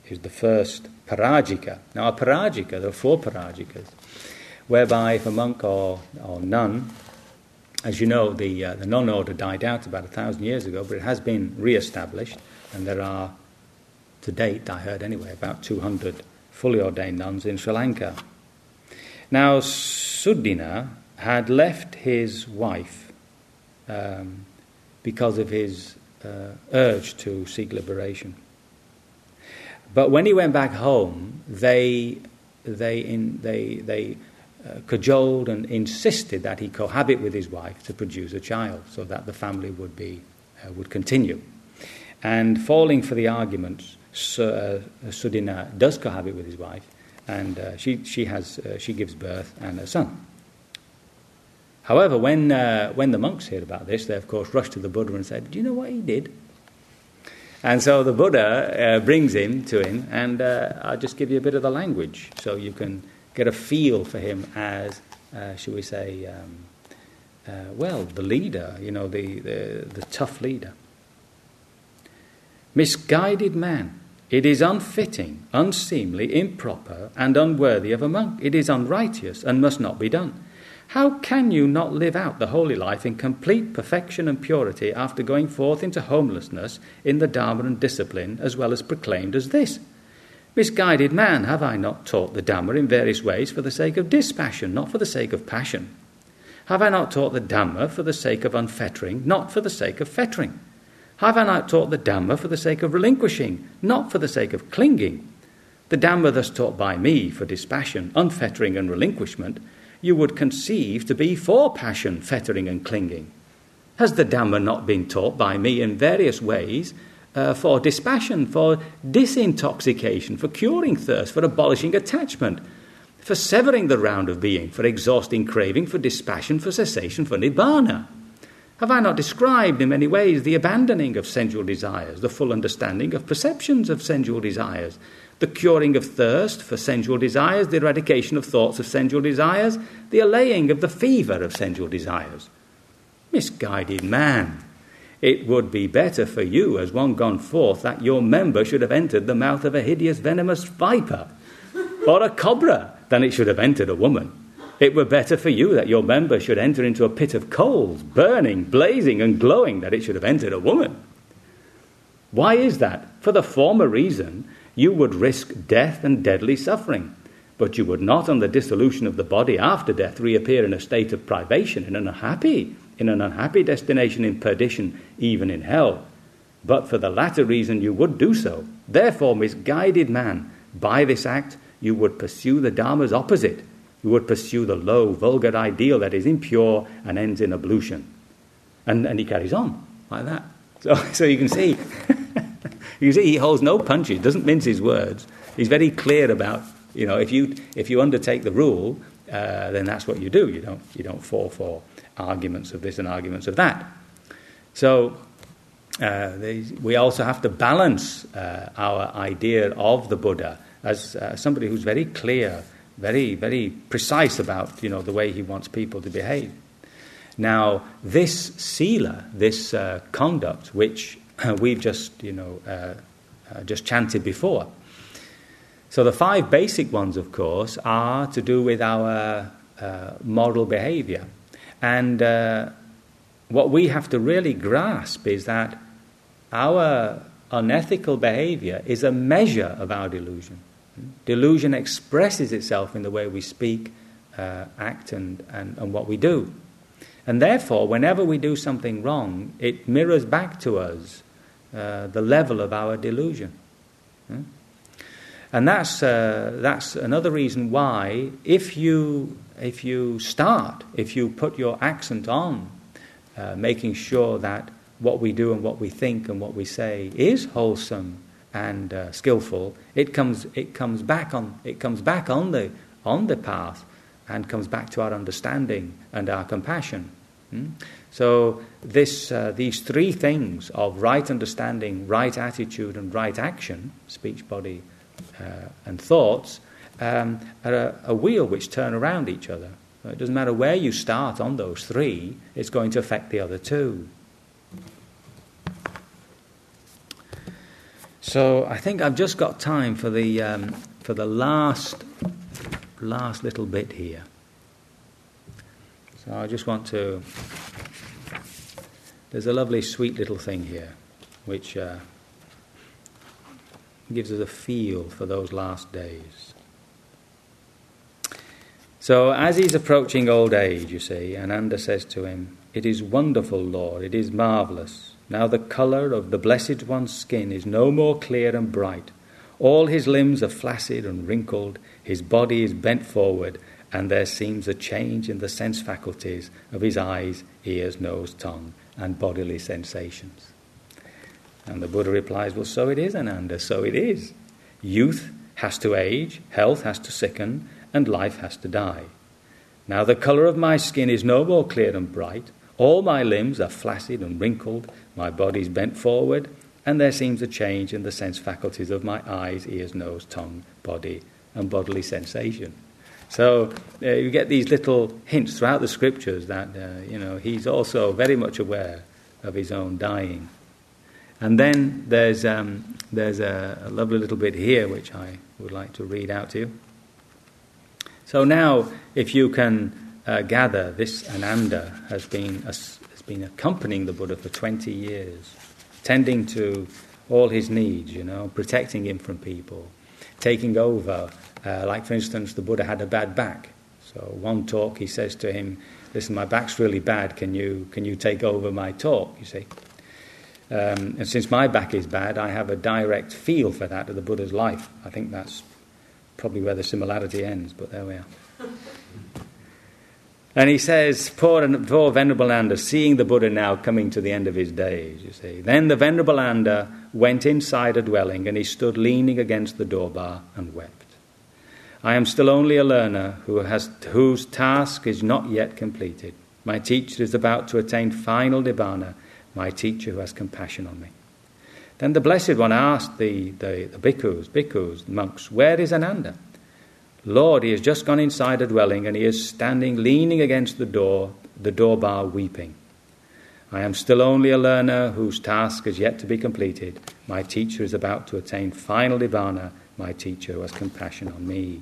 Speaker 1: is the first parajika. Now, a parajika, there are four parajikas, whereby if a monk or, or nun, as you know, the uh, the non order died out about a thousand years ago, but it has been re-established, and there are, to date, I heard anyway, about 200 fully ordained nuns in Sri Lanka. Now, Sudinna had left his wife. Um, because of his uh, urge to seek liberation. But when he went back home, they, they, in, they, they uh, cajoled and insisted that he cohabit with his wife to produce a child so that the family would, be, uh, would continue. And falling for the arguments, uh, Sudinna does cohabit with his wife, and uh, she, she, has, uh, she gives birth and a son. However, when, uh, when the monks heard about this, they of course rushed to the Buddha and said, Do you know what he did? And so the Buddha uh, brings him to him, and uh, I'll just give you a bit of the language so you can get a feel for him as, uh, shall we say, um, uh, well, the leader, you know, the, the, the tough leader. Misguided man. It is unfitting, unseemly, improper, and unworthy of a monk. It is unrighteous and must not be done. How can you not live out the holy life in complete perfection and purity after going forth into homelessness in the Dharma and discipline as well as proclaimed as this? Misguided man, have I not taught the Dhamma in various ways for the sake of dispassion, not for the sake of passion? Have I not taught the Dhamma for the sake of unfettering, not for the sake of fettering? Have I not taught the Dhamma for the sake of relinquishing, not for the sake of clinging? The Dhamma thus taught by me for dispassion, unfettering, and relinquishment you would conceive to be for passion, fettering, and clinging. Has the Dhamma not been taught by me in various ways uh, for dispassion, for disintoxication, for curing thirst, for abolishing attachment, for severing the round of being, for exhausting craving, for dispassion, for cessation, for nibbana? Have I not described in many ways the abandoning of sensual desires, the full understanding of perceptions of sensual desires, the curing of thirst for sensual desires, the eradication of thoughts of sensual desires, the allaying of the fever of sensual desires. Misguided man, it would be better for you, as one gone forth, that your member should have entered the mouth of a hideous venomous viper or a cobra than it should have entered a woman. It were better for you that your member should enter into a pit of coals, burning, blazing, and glowing, that it should have entered a woman. Why is that? For the former reason you would risk death and deadly suffering. But you would not, on the dissolution of the body after death, reappear in a state of privation, and unhappy, in an unhappy destination in perdition, even in hell. But for the latter reason, you would do so. Therefore, misguided man, by this act, you would pursue the Dharma's opposite. You would pursue the low, vulgar ideal that is impure and ends in ablution. And, and he carries on like that. So, so you can see You see, he holds no punches, doesn't mince his words. He's very clear about, you know, if you, if you undertake the rule, uh, then that's what you do. You don't, you don't fall for arguments of this and arguments of that. So uh, they, we also have to balance uh, our idea of the Buddha as uh, somebody who's very clear, very, very precise about, you know, the way he wants people to behave. Now, this sila, this uh, conduct, which we've just, you know, uh, uh, just chanted before. So the five basic ones, of course, are to do with our uh, moral behavior. And uh, what we have to really grasp is that our unethical behavior is a measure of our delusion. Delusion expresses itself in the way we speak, uh, act, and, and, and what we do. And therefore, whenever we do something wrong, it mirrors back to us uh, the level of our delusion. And that's, uh, that's another reason why, if you, if you start, if you put your accent on uh, making sure that what we do and what we think and what we say is wholesome and uh, skillful, it comes, it comes back, on, it comes back on, the, on the path and comes back to our understanding and our compassion. Hmm? So, this, uh, these three things of right understanding, right attitude, and right action speech, body, uh, and thoughts um, a, a, wheel which turn around each other. It doesn't matter where you start on those three, it's going to affect the other two. So I think I've just got time for the, um, for the last, last little bit here. So I just want to. There's a lovely, sweet little thing here, which uh, gives us a feel for those last days. So, as he's approaching old age, you see, Ananda says to him, It is wonderful, Lord, it is marvellous. Now the colour of the Blessed One's skin is no more clear and bright. All his limbs are flaccid and wrinkled, his body is bent forward, and there seems a change in the sense faculties of his eyes, ears, nose, tongue, and bodily sensations. And the Buddha replies, Well, so it is, Ananda, so it is. Youth has to age, health has to sicken, and life has to die. Now the colour of my skin is no more clear and bright. All my limbs are flaccid and wrinkled, my body is bent forward, and there seems a change in the sense faculties of my eyes, ears, nose, tongue, body, and bodily sensation. So uh, you get these little hints throughout the scriptures that uh, you know he's also very much aware of his own dying. And then there's um, there's a, a, lovely little bit here which I would like to read out to you. So now, if you can uh, gather, this Ananda has been has been accompanying the Buddha for 20 years, tending to all his needs, you know, protecting him from people, taking over uh, like, for instance, the Buddha had a bad back. So, one talk he says to him, Listen, my back's really bad. Can you, can you take over my talk? You see. Um, and since my back is bad, I have a direct feel for that of the Buddha's life. I think that's probably where the similarity ends, but there we are. And he says, poor, poor Venerable Ananda, seeing the Buddha now coming to the end of his days, you see. Then the Venerable Ananda went inside a dwelling and he stood leaning against the door bar and wept. I am still only a learner who has, whose task is not yet completed. My teacher is about to attain final nibbana, my teacher who has compassion on me. Then the Blessed One asked the, the, the bhikkhus, bhikkhus, monks, Where is Ananda? Lord, he has just gone inside a dwelling and he is standing leaning against the door, the door bar, weeping. I am still only a learner whose task is yet to be completed. My teacher is about to attain final nibbana, my teacher who has compassion on me.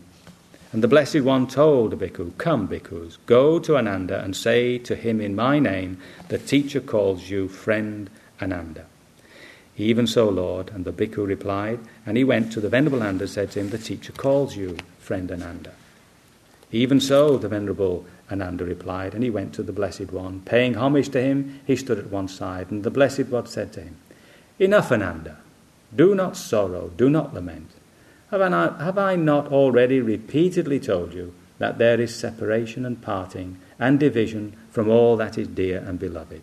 Speaker 1: And the Blessed One told the bhikkhu, Come, bhikkhus, go to Ananda and say to him in my name, The teacher calls you friend Ananda. Even so, Lord. And the bhikkhu replied, and he went to the Venerable Ananda and said to him, The teacher calls you friend Ananda. Even so, the Venerable Ananda replied, and he went to the Blessed One. Paying homage to him, he stood at one side, and the Blessed One said to him, Enough, Ananda. Do not sorrow, do not lament. Have I, not, have I not already repeatedly told you that there is separation and parting and division from all that is dear and beloved?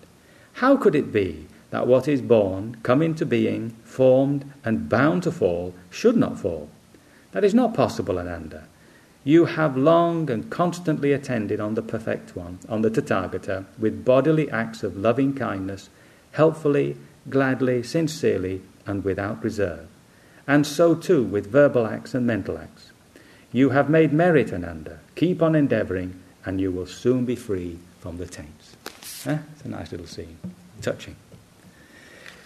Speaker 1: How could it be that what is born, come into being, formed, and bound to fall, should not fall? That is not possible, Ananda. You have long and constantly attended on the Perfect One, on the Tathagata, with bodily acts of loving kindness, helpfully, gladly, sincerely, and without reserve and so too with verbal acts and mental acts. You have made merit, Ananda. Keep on endeavouring, and you will soon be free from the taints. Eh? It's a nice little scene, touching.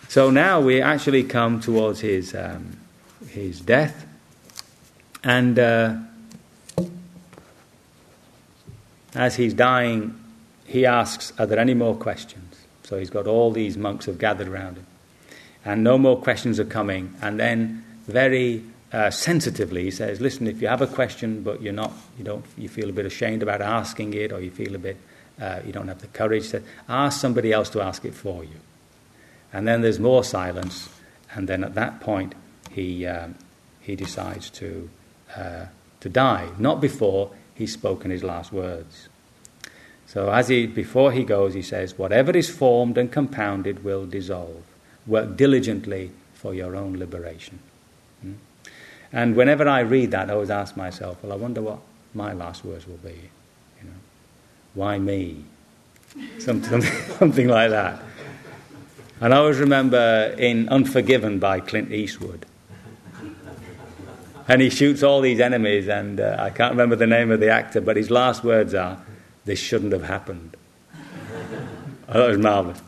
Speaker 1: So now we actually come towards his, um, his death, and uh, as he's dying, he asks, Are there any more questions? So he's got all these monks have gathered around him, and no more questions are coming. And then very uh, sensitively he says, "Listen, if you have a question, but you're not, you don't, you feel a bit ashamed about asking it, or you feel a bit, uh, you don't have the courage to ask somebody else to ask it for you." And then there's more silence, and then at that point he um, he decides to, uh, to die, not before he's spoken his last words. So as he, before he goes, he says, Whatever is formed and compounded will dissolve. Work diligently for your own liberation. Hmm? And whenever I read that, I always ask myself, well, I wonder what my last words will be. You know, why me? Something, something like that. And I always remember in Unforgiven by Clint Eastwood. And he shoots all these enemies, and uh, I can't remember the name of the actor, but his last words are, This shouldn't have happened. I was marvelous.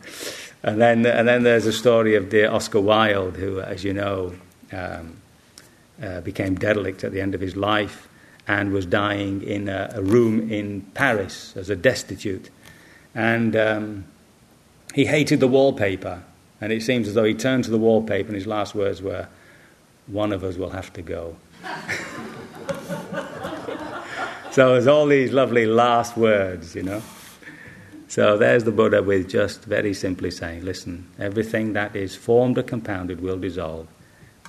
Speaker 1: And then, and then there's a story of dear Oscar Wilde, who, as you know, um, uh, became derelict at the end of his life and was dying in a, a room in Paris as a destitute. And um, he hated the wallpaper. And it seems as though he turned to the wallpaper and his last words were, One of us will have to go. so there's all these lovely last words, you know. So there's the Buddha with just very simply saying, listen, everything that is formed or compounded will dissolve.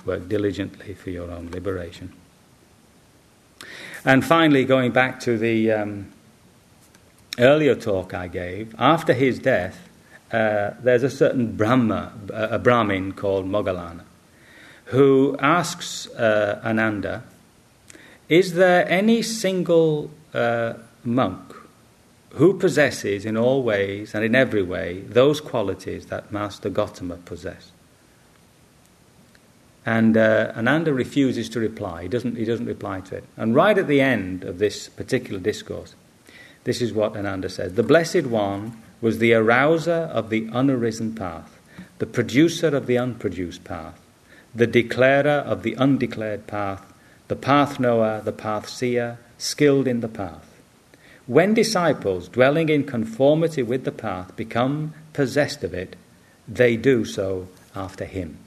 Speaker 1: Work diligently for your own liberation. And finally, going back to the um, earlier talk I gave, after his death, uh, there's a certain Brahma, a Brahmin called Moggallana, who asks uh, Ananda, Is there any single uh, monk who possesses in all ways and in every way those qualities that Master Gotama possessed? And uh, Ananda refuses to reply. He doesn't, he doesn't reply to it. And right at the end of this particular discourse, this is what Ananda says The Blessed One was the arouser of the unarisen path, the producer of the unproduced path, the declarer of the undeclared path, the path knower, the path seer, skilled in the path. When disciples, dwelling in conformity with the path, become possessed of it, they do so after him.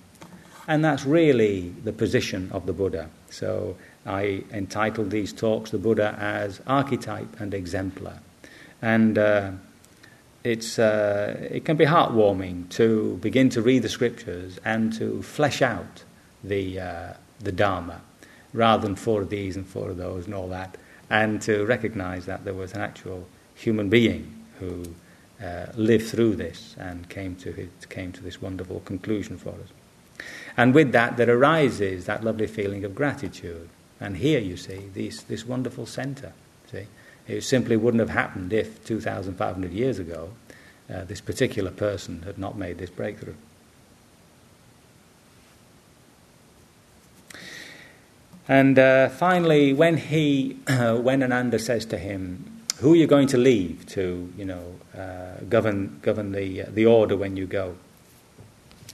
Speaker 1: And that's really the position of the Buddha. So I entitled these talks, The Buddha as Archetype and Exemplar. And uh, it's, uh, it can be heartwarming to begin to read the scriptures and to flesh out the, uh, the Dharma rather than four of these and four of those and all that, and to recognize that there was an actual human being who uh, lived through this and came to, it, came to this wonderful conclusion for us. And with that, there arises that lovely feeling of gratitude. And here you see this, this wonderful center. It simply wouldn't have happened if 2,500 years ago uh, this particular person had not made this breakthrough. And uh, finally, when he, uh, when Ananda says to him, "Who are you going to leave to, you know, uh, govern govern the uh, the order when you go?"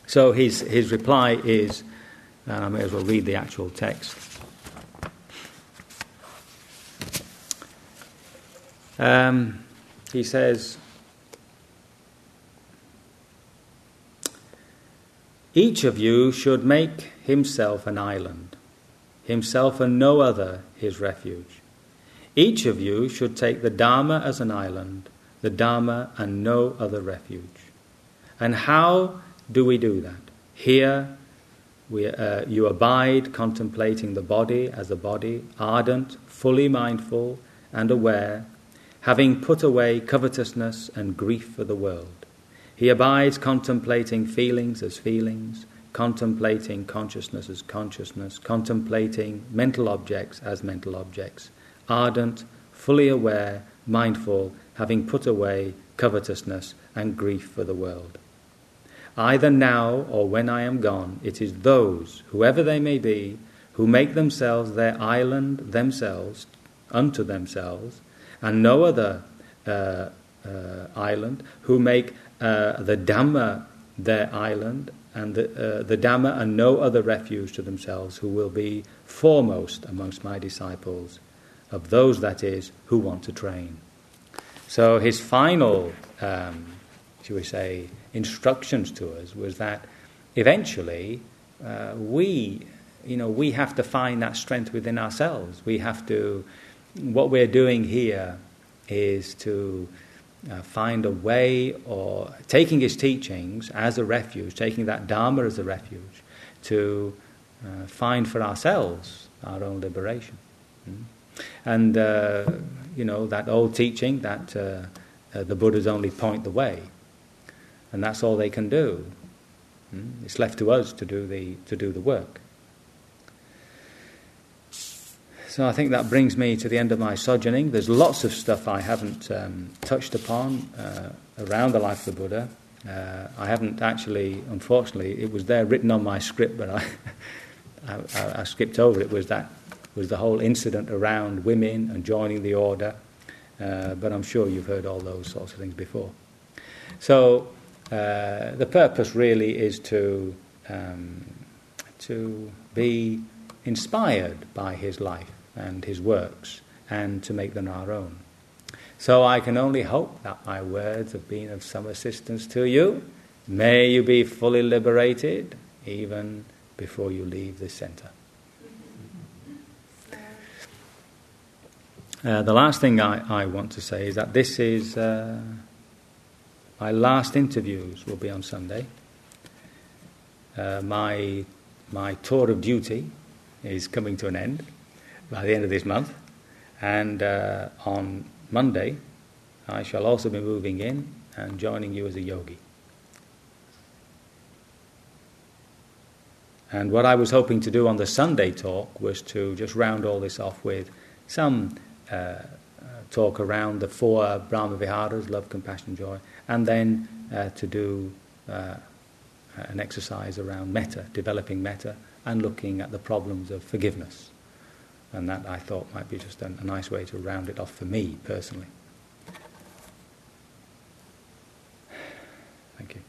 Speaker 1: So his, his reply is, and I may as well read the actual text. Um, he says, Each of you should make himself an island, himself and no other his refuge. Each of you should take the Dharma as an island, the Dharma and no other refuge. And how do we do that? Here, we, uh, you abide contemplating the body as a body, ardent, fully mindful, and aware, having put away covetousness and grief for the world. He abides contemplating feelings as feelings, contemplating consciousness as consciousness, contemplating mental objects as mental objects, ardent, fully aware, mindful, having put away covetousness and grief for the world. Either now or when I am gone, it is those, whoever they may be, who make themselves their island themselves, unto themselves, and no other uh, uh, island, who make uh, the Dhamma their island, and the, uh, the Dhamma and no other refuge to themselves, who will be foremost amongst my disciples, of those, that is, who want to train. So his final, um, shall we say, instructions to us was that eventually uh, we, you know, we have to find that strength within ourselves. We have to, what we're doing here is to uh, find a way or taking his teachings as a refuge, taking that Dharma as a refuge, to uh, find for ourselves our own liberation. Mm. And, uh, you know, that old teaching that uh, uh, the Buddhas only point the way, and that's all they can do. Mm. It's left to us to do the, to do the work. So I think that brings me to the end of my sojourning. There's lots of stuff I haven't um, touched upon uh, around the life of the Buddha. Uh, I haven't actually, unfortunately, it was there written on my script, but I, I, I, skipped over it. Was that was the whole incident around women and joining the order? Uh, but I'm sure you've heard all those sorts of things before. So uh, the purpose really is to um, to be inspired by his life and his works, and to make them our own. So I can only hope that my words have been of some assistance to you. May you be fully liberated even before you leave this center. Uh, the last thing I, I, want to say is that this is uh, my last interviews will be on Sunday. Uh, my my tour of duty is coming to an end by the end of this month, and uh, on Monday, I shall also be moving in and joining you as a yogi. And what I was hoping to do on the Sunday talk was to just round all this off with some uh, uh, talk around the four Brahma Viharas love, compassion, joy and then uh, to do uh, an exercise around metta, developing metta, and looking at the problems of forgiveness. And that I thought might be just a, nice way to round it off for me personally. Thank you.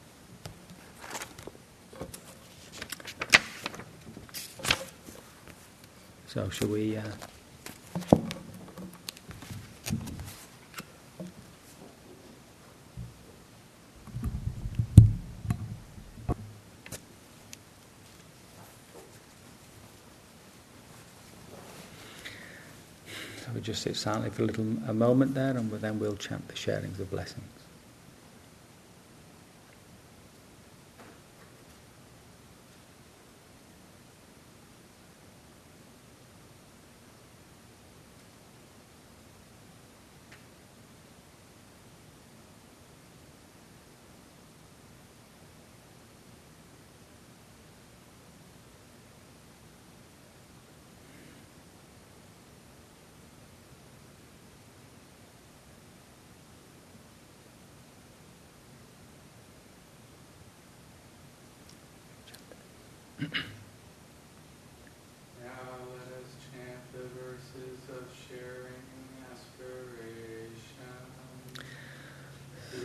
Speaker 1: So, shall we? Uh we just sit silently for a little a moment there, and then we'll chant the sharings of blessings.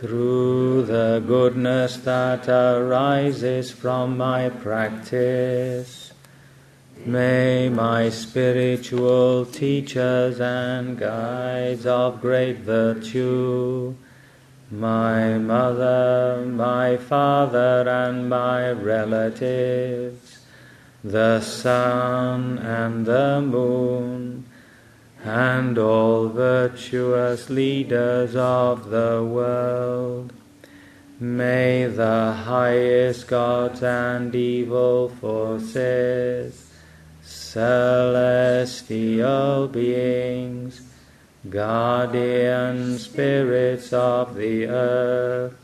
Speaker 1: Through the goodness that arises from my practice. May my spiritual teachers and guides of great virtue, my mother, my father, and my relatives, the sun and the moon, and all virtuous leaders of the world. May the highest gods and evil forces, celestial beings, guardian spirits of the earth,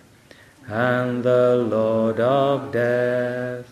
Speaker 1: and the Lord of death,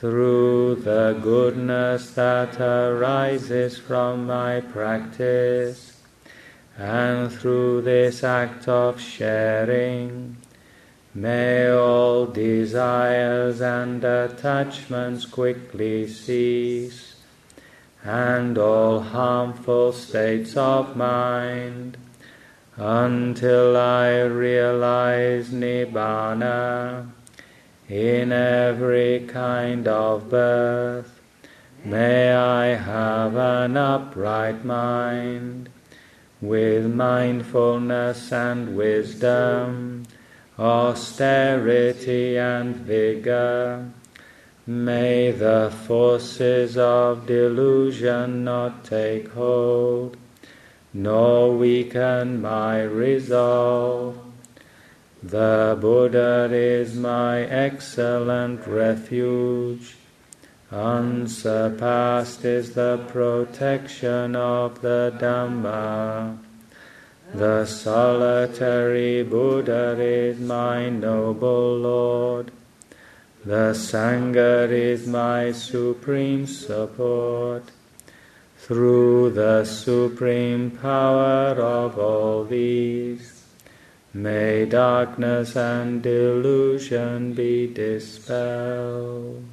Speaker 1: through the goodness that arises from my practice and through this act of sharing, may all desires and attachments quickly cease, and all harmful states of mind, until I realize Nibbana in every kind of birth. May I have an upright mind
Speaker 2: with mindfulness and wisdom, austerity and vigor. May the forces of delusion not take hold, nor weaken my resolve. The Buddha is my excellent refuge. Unsurpassed is the protection of the Dhamma. The solitary Buddha is my noble Lord. The Sangha is my supreme support. Through the supreme power of all these, may darkness and delusion be dispelled.